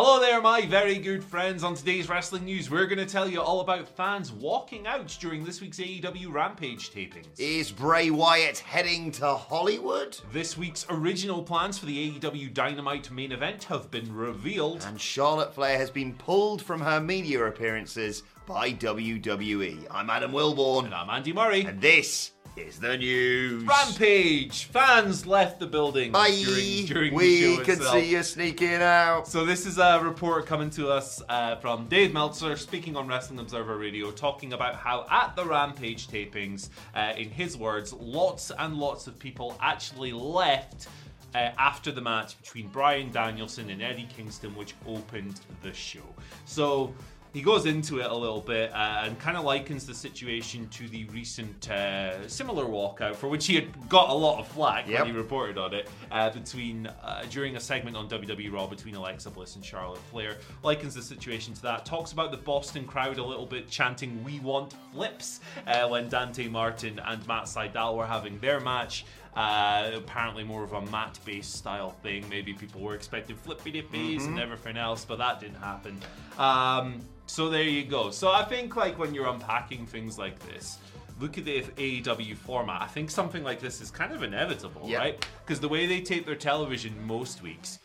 Hello there, my very good friends. On today's wrestling news, we're going to tell you all about fans walking out during this week's AEW Rampage tapings. Is Bray Wyatt heading to Hollywood? This week's original plans for the AEW Dynamite main event have been revealed. And Charlotte Flair has been pulled from her media appearances by WWE. I'm Adam Wilborn. And I'm Andy Murray. And this is the news. Rampage! Fans left the building Bye. during, during we the show can itself. see you sneaking out. So this is a report coming to us uh, from Dave Meltzer, speaking on Wrestling Observer Radio, talking about how at the Rampage tapings, uh, in his words, lots and lots of people actually left uh, after the match between Bryan Danielson and Eddie Kingston, which opened the show. So he goes into it a little bit uh, and kind of likens the situation to the recent uh, similar walkout for which he had got a lot of flack Yep. when he reported on it uh, between uh, during a segment on WWE Raw between Alexa Bliss and Charlotte Flair. Likens the situation to that. Talks about the Boston crowd a little bit chanting "We want flips" uh, when Dante Martin and Matt Sydal were having their match. Uh, apparently more of a mat-based style thing. Maybe people were expecting flippy dippies and everything else, but that didn't happen. Um, so there you go. So I think like when you're unpacking things like this, look at the AEW format. I think something like this is kind of inevitable, Yep. right? Because the way they tape their television most weeks,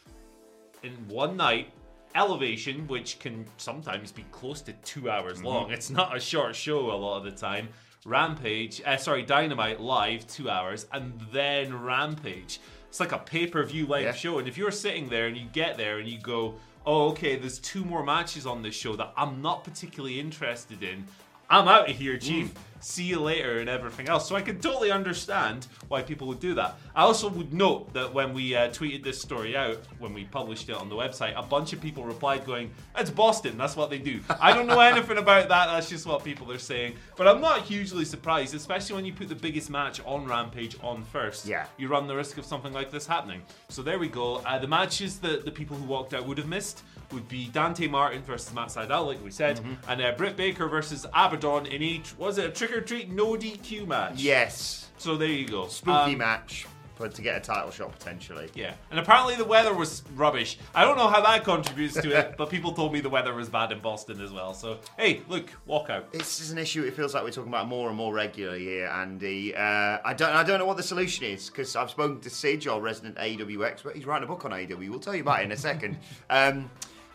in one night, Elevation, which can sometimes be close to two hours Mm-hmm. long. It's not a short show a lot of the time. Rampage, uh, sorry, Dynamite live, two hours, and then Rampage. It's like a pay per view live Yeah. show. And if you're sitting there and you get there and you go, oh, okay, there's two more matches on this show that I'm not particularly interested in. I'm out of here, Chief. See you later, and everything else. So I can totally understand why people would do that. I also would note that when we uh, tweeted this story out, when we published it on the website, a bunch of people replied going, "It's Boston. That's what they do." I don't know anything about that. That's just what people are saying. But I'm not hugely surprised, especially when you put the biggest match on Rampage on first. Yeah. You run the risk of something like this happening. So there we go. Uh, the matches that the people who walked out would have missed would be Dante Martin versus Matt Sydal, like we said, and uh, Britt Baker versus Abaddon in a was it a trick or treat no DQ match? Yes. So there you go. Spooky Um, match, but to get a title shot potentially. Yeah, and apparently the weather was rubbish. I don't know how that contributes to it, but people told me the weather was bad in Boston as well. So hey, look, walk out. This is an issue. It feels like we're talking about more and more regularly here, Andy. Uh, I don't. I don't know what the solution is because I've spoken to Sidge, our resident AEW expert. He's writing a book on AEW. We'll tell you about it in a second. Um,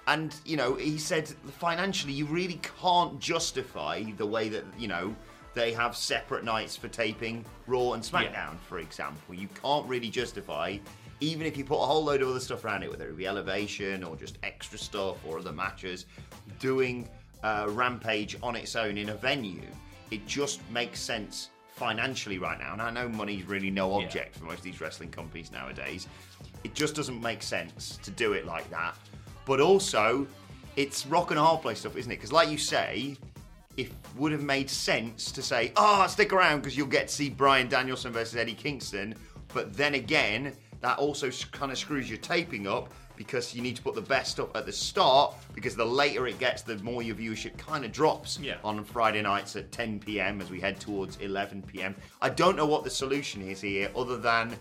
and you know, he said financially, you really can't justify the way that you know they have separate nights for taping Raw and SmackDown, Yeah. for example. You can't really justify. Even if you put a whole load of other stuff around it, whether it be elevation or just extra stuff or other matches, doing uh, Rampage on its own in a venue, it just makes sense financially right now. And I know money's really no Yeah. object for most of these wrestling companies nowadays. It just doesn't make sense to do it like that. But also, it's rock and a hard place stuff, isn't it? Because, like you say, it would have made sense to say, "Ah, stick around because you'll get to see Bryan Danielson versus Eddie Kingston." But then again, that also kind of screws your taping up because you need to put the best up at the start because the later it gets, the more your viewership kind of drops Yeah. on Friday nights at 10 p.m. as we head towards 11 p.m. I don't know what the solution is here, other than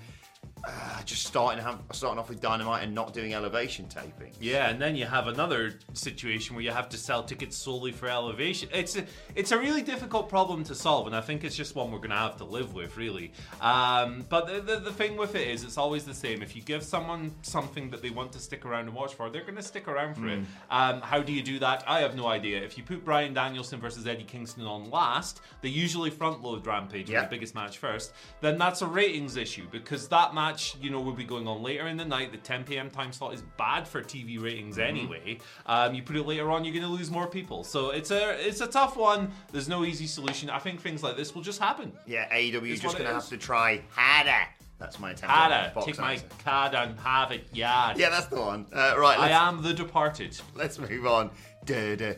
uh, just starting have, starting off with Dynamite and not doing elevation taping. Yeah, and then you have another situation where you have to sell tickets solely for elevation. It's a, it's a really difficult problem to solve, and I think it's just one we're going to have to live with, really. Um, but the, the, the thing with it is, it's always the same. If you give someone something that they want to stick around and watch for, they're going to stick around for it. Um, how do you do that? I have no idea. If you put Bryan Danielson versus Eddie Kingston on last, they usually front load Rampage Yeah. the biggest match first, then that's a ratings issue because that match, you know, will be going on later in the night. The 10 p.m. time slot is bad for TV ratings anyway. Um, you put it later on, you're going to lose more people. So it's a it's a tough one. There's no easy solution. I think things like this will just happen. Yeah, AEW is It's just what it going to is. have to try harder. That's my attempt. at Ada, box take my accent. card and have it, yeah. Yeah, that's the one. Uh, right, I let's, am the departed. let's move on. Da da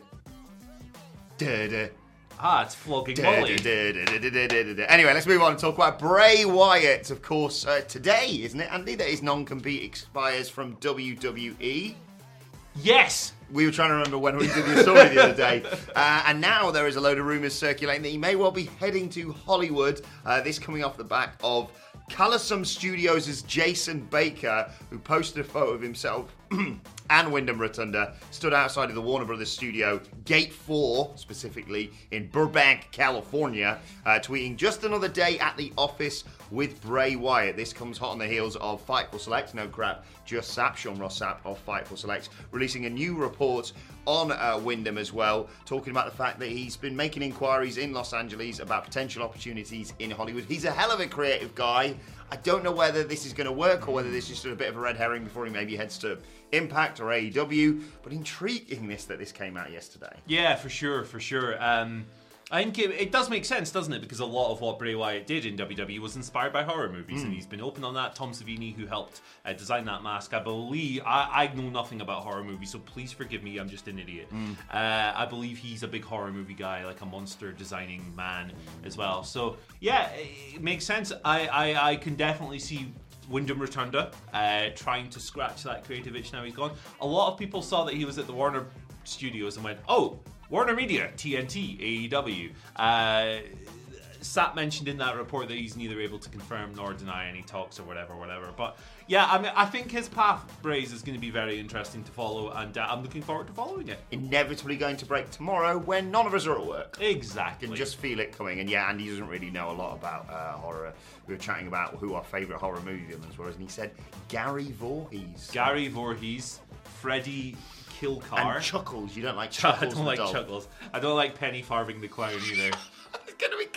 da da. Ah, it's flogging Molly. Anyway, let's move on and talk about Bray Wyatt. Of course, uh, today, isn't it, Andy? That his non-compete expires from WWE. Yes. We were trying to remember when we did the story the other day. Uh, and now there is a load of rumours circulating that he may well be heading to Hollywood. Uh, this coming off the back of Callosum Studios' Jason Baker, who posted a photo of himself and Wyndham Rotunda stood outside of the Warner Brothers studio, Gate 4 specifically, in Burbank, California, uh, tweeting just another day at the office with Bray Wyatt. This comes hot on the heels of Fightful Select, no crap, just Sapp, Sean Ross Sapp of Fightful Select, releasing a new report on uh, Wyndham as well, talking about the fact that he's been making inquiries in Los Angeles about potential opportunities in Hollywood. He's a hell of a creative guy. I don't know whether this is going to work or whether this is just a bit of a red herring before he maybe heads to Impact or AEW, but intriguing this that this came out yesterday. Yeah, for sure, for sure. Um, I think it, it does make sense, doesn't it? Because a lot of what Bray Wyatt did in WWE was inspired by horror movies, and he's been open on that. Tom Savini, who helped uh, design that mask, I believe. I, I know nothing about horror movies, so please forgive me. I'm just an idiot. Uh, I believe he's a big horror movie guy, like a monster designing man as well. So yeah, it, it makes sense. I, I I can definitely see Wyndham Rotunda, uh, trying to scratch that creative itch now he's gone. A lot of people saw that he was at the Warner Studios and went, oh, Warner Media, TNT, AEW. Uh, Sapp mentioned in that report that he's neither able to confirm nor deny any talks or whatever, whatever. But yeah, I mean, I think his path, Braze, is going to be very interesting to follow, and uh, I'm looking forward to following it. Inevitably going to break tomorrow when none of us are at work. Exactly. can just feel it coming. And yeah, Andy doesn't really know a lot about uh, horror. We were chatting about who our favourite horror movie villains were, and he said Gary Voorhees. Gary Voorhees, Freddie Kilcar. and Chuckles. You don't like Chuckles. I don't like dog. Chuckles. I don't like Penny Farthing the Clown either.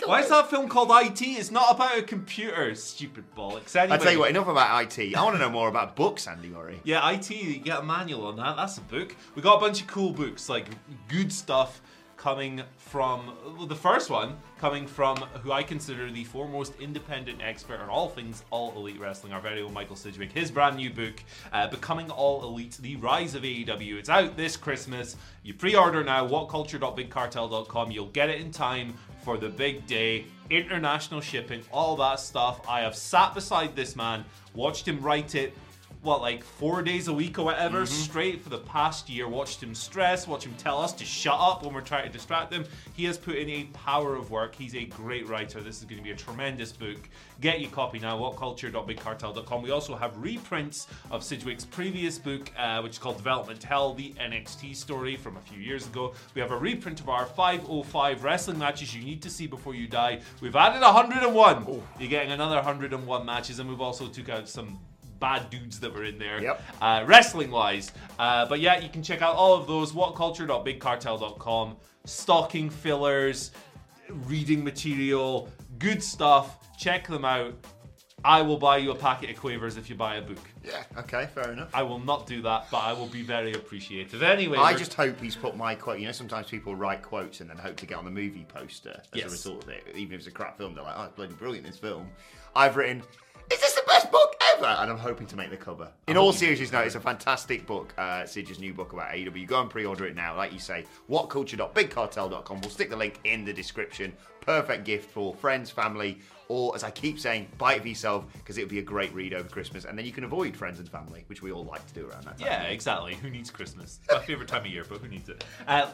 Why is that film called IT? It's not about a computer, stupid bollocks. Anyway, I tell you what, enough about IT. I want to know more about books, Andy Murray. Yeah, IT, you get a manual on that. That's a book. We got a bunch of cool books, like good stuff coming from the first one coming from who I consider the foremost independent expert on all things all elite wrestling, our very own Michael Sidgwick. His brand new book, uh, Becoming All Elite: The Rise of AEW. It's out this Christmas. You pre-order now. WhatCulture.BigCartel.com. You'll get it in time for the big day. International shipping, all that stuff. I have sat beside this man, watched him write it what like four days a week or whatever straight for the past year watched him stress watch him tell us to shut up when we're trying to distract him he has put in a power of work. He's a great writer. This is going to be a tremendous book. Get your copy now whatculture.bigcartel.com we also have reprints of sidgwick's previous book uh, which is called development hell the nxt story from a few years ago. We have a reprint of our 505 wrestling matches you need to see before you die. We've added 101 oh. you're getting another 101 matches and we've also took out some bad dudes that were in there, Yep. uh, wrestling wise. Uh, but yeah, you can check out all of those. WhatCulture.BigCartel.com. Stocking fillers, reading material, good stuff. Check them out. I will buy you a packet of quavers if you buy a book. Yeah, okay, fair enough. I will not do that, but I will be very appreciative. Anyway, I we're- just hope he's put my quote. You know, sometimes people write quotes and then hope to get on the movie poster as Yes. a result of it. Even if it's a crap film, they're like, "Oh, it's bloody brilliant! This film." I've written, "Is this the best book ever?" And I'm hoping to make the cover. In all seriousness, no, it's a fantastic book. Uh, Sidge's new book about AEW. Go and pre-order it now. Like you say, whatculture.bigcartel.com. We'll stick the link in the description. Perfect gift for friends, family, or as I keep saying, buy it for yourself because it would be a great read over Christmas, and then you can avoid friends and family, which we all like to do around that time. Yeah, exactly. Who needs Christmas? It's my favorite time of year, but who needs it? Uh,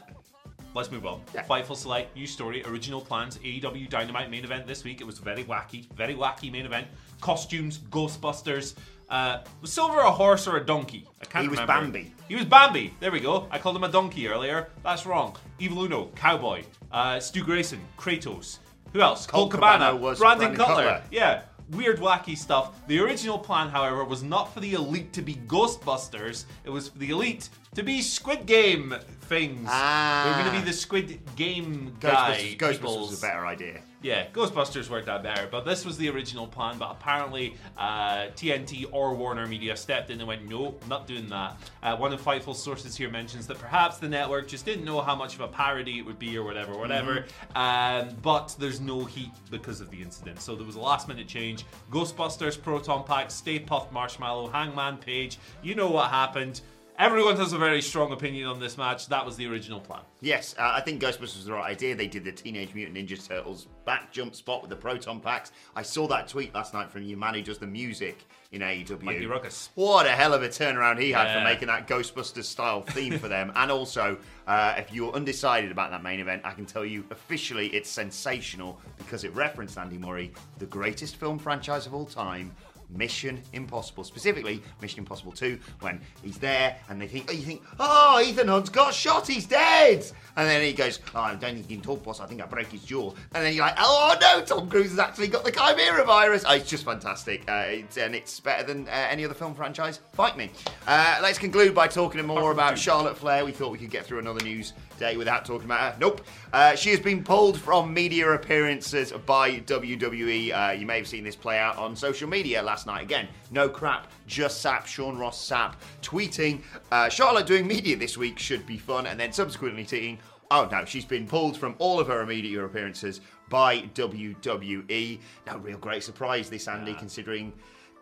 let's move on. Yeah. Fightful Select, new story, original plans, AEW Dynamite main event this week. It was very wacky, very wacky main event. Costumes, Ghostbusters. Uh, was Silver a horse or a donkey? I can't He was remember. Bambi. He was Bambi. There we go. I called him a donkey earlier. That's wrong. Evil Uno, Cowboy. Uh, Stu Grayson, Kratos. Who else? Colt Colt Cabana, Brandon, Brandon Cutler. Cutler. Yeah, weird, wacky stuff. The original plan, however, was not for the elite to be Ghostbusters. It was for the elite to be Squid Game things. Ah. They were going to be the Squid Game guy. Ghostbusters, Ghostbusters was a better idea. Yeah, Ghostbusters worked out better, but this was the original plan. But apparently, uh, TNT or Warner Media stepped in and went, "No, not doing that." Uh, one of Fightful sources here mentions that perhaps the network just didn't know how much of a parody it would be, or whatever, whatever. Um, but there's no heat because of the incident, so there was a last-minute change. Ghostbusters, Proton Pack, Stay Puft Marshmallow, Hangman Page. You know what happened. Everyone has a very strong opinion on this match. That was the original plan. Yes, uh, I think Ghostbusters was the right idea. They did the Teenage Mutant Ninja Turtles back jump spot with the proton packs. I saw that tweet last night from your man who does the music in AEW. Mikey Rukus. What a hell of a turnaround he had for making that Ghostbusters style theme for them. And also, uh, if you're undecided about that main event, I can tell you officially it's sensational because it referenced Andy Murray, the greatest film franchise of all time. Mission Impossible, specifically Mission Impossible 2, when he's there and they think, oh, you think, oh, Ethan Hunt's got shot, he's dead. And then he goes, oh, I don't think he can talk, boss, I think I broke his jaw. And then you're like, oh no, Tom Cruise has actually got the Chimera virus. Oh, it's just fantastic. Uh, it's, and it's better than uh, any other film franchise. Fight me. Uh, let's conclude by talking more about Charlotte Flair. We thought we could get through another news day without talking about her. Nope. Uh, she has been pulled from media appearances by WWE. Uh, you may have seen this play out on social media last night. Again, no crap, just Sapp. Sean Ross Sapp tweeting, uh, Charlotte doing media this week should be fun, and then subsequently tweeting, Oh no, she's been pulled from all of her media appearances by WWE. No real great surprise this, Andy, considering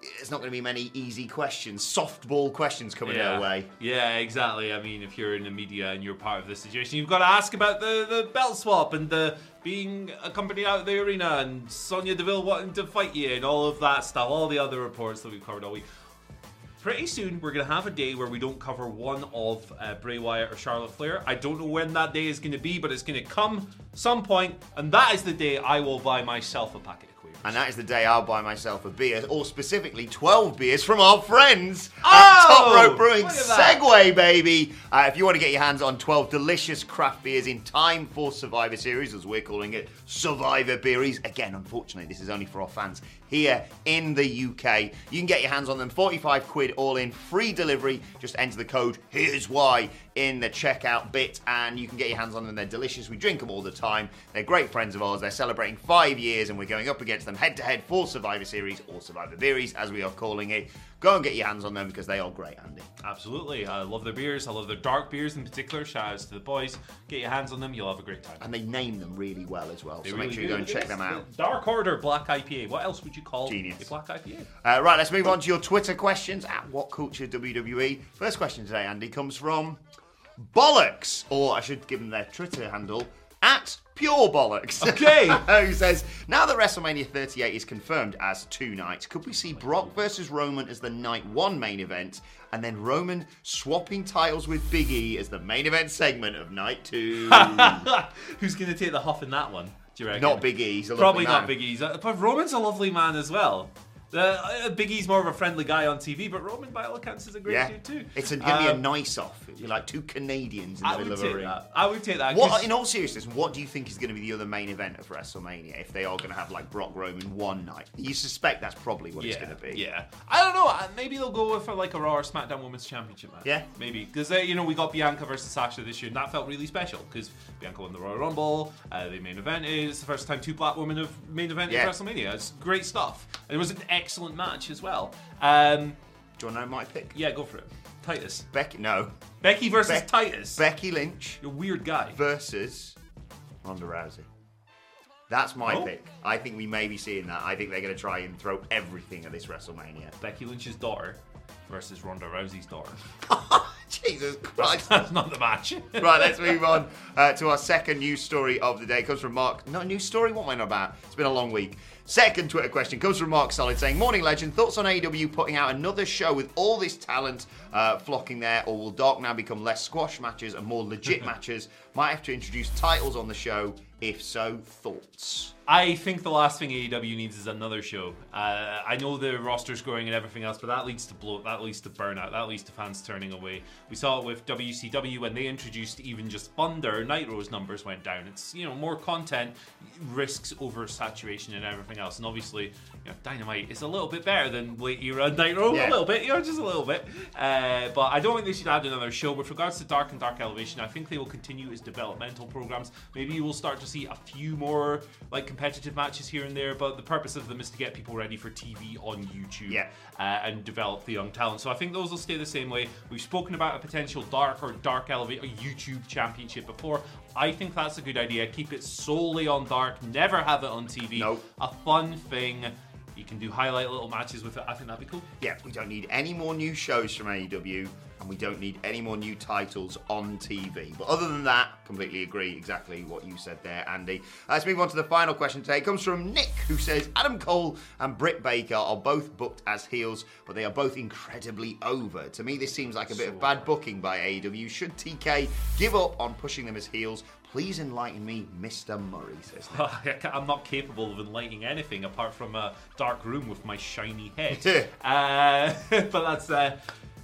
there's not going to be many easy questions, softball questions coming yeah. her way. Yeah, exactly. I mean, if you're in the media and you're part of this situation, you've got to ask about the, the belt swap and the being accompanied out of the arena and Sonya Deville wanting to fight you and all of that stuff, all the other reports that we've covered all week. Pretty soon, we're going to have a day where we don't cover one of uh, Bray Wyatt or Charlotte Flair. I don't know when that day is going to be, but it's going to come some point, and that is the day I will buy myself a packet. And that is the day I'll buy myself a beer, or specifically 12 beers from our friends Oh! at Top Rope Brewing. Look at that. Segway, baby! Uh, if you want to get your hands on 12 delicious craft beers in time for Survivor Series, as we're calling it, Survivor Beeries. Again, unfortunately, this is only for our fans here in the UK. You can get your hands on them, 45 quid all in, free delivery. Just enter the code, here's why, in the checkout bit, and you can get your hands on them. They're delicious. We drink them all the time. They're great friends of ours. They're celebrating five years, and we're going up against them head to head for Survivor Series or Survivor Beeries, as we are calling it. Go and get your hands on them because they are great, Andy. Absolutely. I love their beers. I love their dark beers in particular. Shout outs to the boys. Get your hands on them. You'll have a great time. And they name them really well as well. They so really make sure you do. go and check them out. Dark Order Black IPA. What else would you call Genius. a Black IPA? Uh, right, let's move on to your Twitter questions at What Culture WWE. First question today, Andy, comes from Bollocks, or I should give them their Twitter handle at Pure Bollocks. Okay. Who says, now that WrestleMania 38 is confirmed as two nights, could we see Brock versus Roman as the night one main event, and then Roman swapping titles with Big E as the main event segment of night two? Who's going to take the huff in that one? Do you reckon? Not Big E. He's a Probably lovely not man. Big E's. But Roman's a lovely man as well. The, uh, Big E's more of a friendly guy on TV, but Roman, by all accounts, is a great Yeah, dude too. it's going to be a Um, nice off. It'd be like two Canadians in the I middle of a ring. that. I would take that. What, in all seriousness, what do you think is going to be the other main event of WrestleMania if they are going to have like Brock Roman one night? You suspect that's probably what yeah, it's going to be. Yeah, I don't know. uh, Maybe they'll go for like a Raw or SmackDown Women's Championship match. Yeah. maybe because you know we got Bianca versus Sasha this year, and that felt really special because Bianca won the Royal Rumble. Uh, the main event is the first time two black women have main event Yeah. in WrestleMania. It's great stuff, and it was an excellent match as well. Um, Do you want to know my pick? yeah, go for it. Titus, Becky, no. Becky versus Beck- Titus. Becky Lynch You're a weird guy. versus Ronda Rousey. That's my Oh. pick. I think we may be seeing that. I think they're going to try and throw everything at this WrestleMania. Becky Lynch's daughter versus Ronda Rousey's daughter. Jesus Christ. That's not the match. right, let's move on uh, to our second news story of the day. It comes from Mark. Not a news story? What am I on about? It's been a long week. Second Twitter question comes from Mark Solid saying, Morning legend, thoughts on AEW putting out another show with all this talent uh, flocking there, or will Dark now become less squash matches and more legit matches? Might have to introduce titles on the show. If so, thoughts? I think the last thing AEW needs is another show. Uh, I know the roster's growing and everything else, but that leads to bloat, that leads to burnout, that leads to fans turning away. We saw it with WCW when they introduced even just Thunder, Nitro's numbers went down. It's you know more content risks oversaturation and everything else, and obviously you know, Dynamite is a little bit better than late era Nitro, Yeah. a little bit, you know, just a little bit. Uh, but I don't think they should add another show. With regards to Dark and Dark Elevation, I think they will continue as developmental programs. Maybe you will start to see a few more like competitive matches here and there, but the purpose of them is to get people ready for TV on YouTube Yeah. uh, and develop the young talent. So I think those will stay the same way. We've spoken about a potential Dark or Dark Elevate a YouTube championship before. I think that's a good idea. Keep it solely on Dark, never have it on TV. Nope. A fun thing. You can do highlight little matches with it. I think that'd be cool. Yeah, we don't need any more new shows from AEW, and we don't need any more new titles on TV. But other than that, completely agree exactly what you said there, Andy. Uh, Let's move on to the final question today. It comes from Nick, who says Adam Cole and Britt Baker are both booked as heels, but they are both incredibly over. To me, this seems like a bit of bad booking by AEW. Should TK give up on pushing them as heels? Please enlighten me, Mr. Murray, says Nick. I'm not capable of enlightening anything apart from a dark room with my shiny head. uh, but that's uh,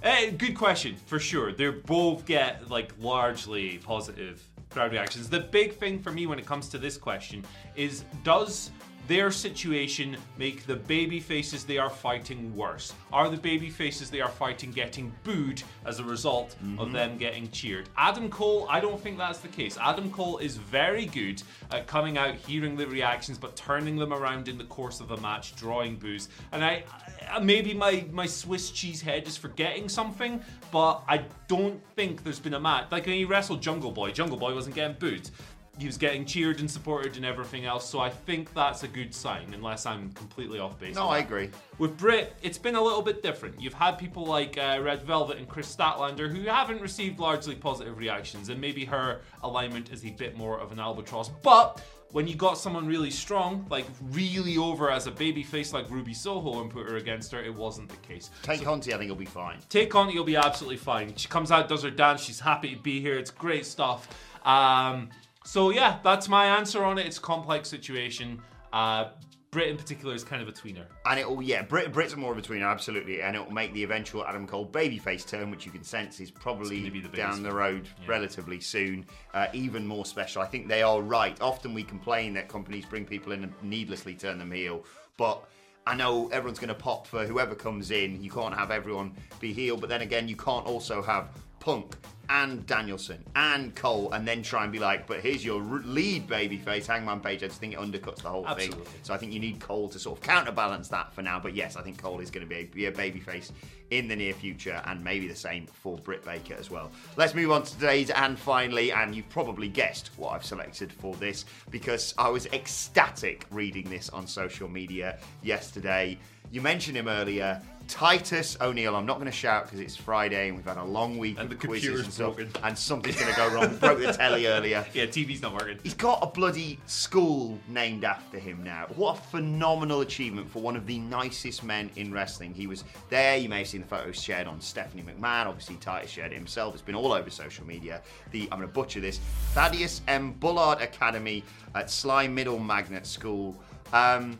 eh, good question for sure. They both get like largely positive crowd reactions. The big thing for me when it comes to this question is does their situation make the baby faces they are fighting worse? Are the baby faces they are fighting getting booed as a result of mm-hmm. them getting cheered? Adam Cole, I don't think that's the case. Adam Cole is very good at coming out, hearing the reactions, but turning them around in the course of a match, drawing boos. And I, I maybe my my Swiss cheese head is forgetting something, but I don't think there's been a match like when he wrestled Jungle Boy. Jungle Boy wasn't getting booed he was getting cheered and supported and everything else. So I think that's a good sign, unless I'm completely off base. No, I agree. With Britt, it's been a little bit different. You've had people like uh, Red Velvet and Kris Statlander who haven't received largely positive reactions, and maybe her alignment is a bit more of an albatross. But when you got someone really strong, like really over as a babyface like Ruby Soho, and put her against her, it wasn't the case. Tay Conti, I think he'll be fine. Take on it, you'll be absolutely fine. She comes out, does her dance, she's happy to be here. It's great stuff. Um, so yeah, that's my answer on it. It's a complex situation. Uh, Britt in particular is kind of a tweener. And it'll, yeah, Britt, Britt's more of a tweener, absolutely. And it'll make the eventual Adam Cole babyface turn, which you can sense is probably the down the road relatively soon, uh, even more special. I think they are right. Often we complain that companies bring people in and needlessly turn them heel. But I know everyone's going to pop for whoever comes in. You can't have everyone be heel. But then again, you can't also have Punk and Danielson and Cole and then try and be like, but here's your lead babyface, Hangman Page. I just think it undercuts the whole Absolutely. thing. So I think you need Cole to sort of counterbalance that for now. But yes, I think Cole is going to be a, be a babyface in the near future, and maybe the same for Britt Baker as well. Let's move on to today's and finally, and you've probably guessed what I've selected for this because I was ecstatic reading this on social media yesterday. You mentioned him earlier. Titus O'Neill. I'm not going to shout because it's Friday and we've had a long week And of the quizzes computer's and stuff, broken. and something's going to go wrong. Broke the telly earlier. Yeah, TV's not working. He's got a bloody school named after him now. What a phenomenal achievement for one of the nicest men in wrestling. He was there. You may have seen the photos shared on Stephanie McMahon. Obviously, Titus shared it himself. It's been all over social media. The I'm going to butcher this. Thaddeus M. Bullard Academy at Sligh Middle Magnet School. Um,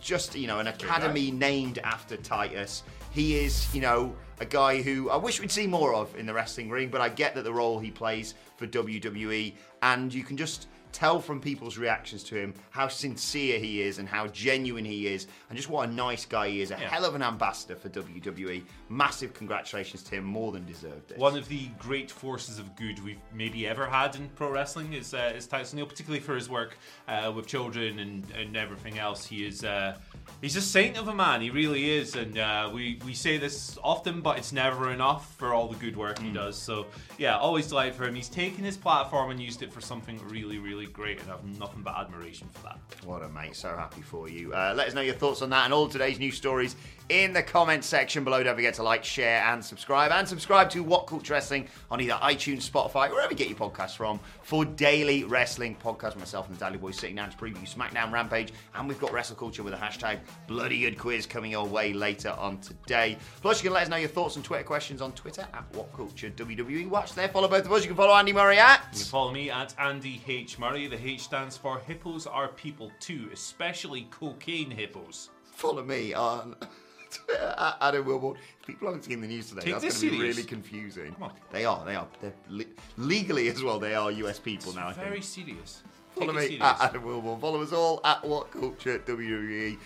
just you know, an academy named after Titus. He is, you know, a guy who I wish we'd see more of in the wrestling ring, but I get that the role he plays for WWE, and you can just tell from people's reactions to him how sincere he is and how genuine he is, and just what a nice guy he is. A Yeah. hell of an ambassador for WWE. Massive congratulations to him, more than deserved it. One of the great forces of good we've maybe ever had in pro wrestling is uh, is Titus O'Neill, particularly for his work uh, with children and, and everything else. He is uh, He's a saint of a man, he really is, and uh, we we say this often, but it's never enough for all the good work he does. So yeah, always delighted for him. He's taken his platform and used it for something really, really great, and I have nothing but admiration for that. What a mate. So happy for you. Uh, let us know your thoughts on that and all today's news stories in the comments section below. Don't forget to like, share, and subscribe. And subscribe to What Culture Wrestling on either iTunes, Spotify, wherever you get your podcasts from for daily wrestling podcasts. Myself and the Daily Boys sitting down to preview SmackDown Rampage. And we've got Wrestle Culture with a hashtag Bloody Good Quiz coming your way later on today. Plus, you can let us know your thoughts and Twitter questions on Twitter at What Culture WWE. Watch there. Follow both of us. You can follow Andy Murray at. You can follow me at Andy H. Murray. The H stands for Hippos are people too, especially cocaine hippos. Follow me on Twitter at Adam Wilborn. People haven't seen the news today. Take That's going to be really confusing. Come on. They are. They are. They're le- legally as well. They are US people now. I think. Very serious. Follow Take it me serious. at Adam Wilborn. Follow us all at What Culture WWE.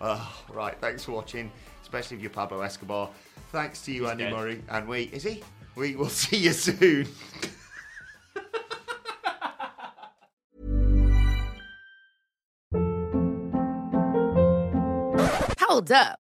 Oh, right, thanks for watching, especially if you're Pablo Escobar. Thanks to you, He's Andy dead. Murray. And we, is he? We will see you soon. Hold up.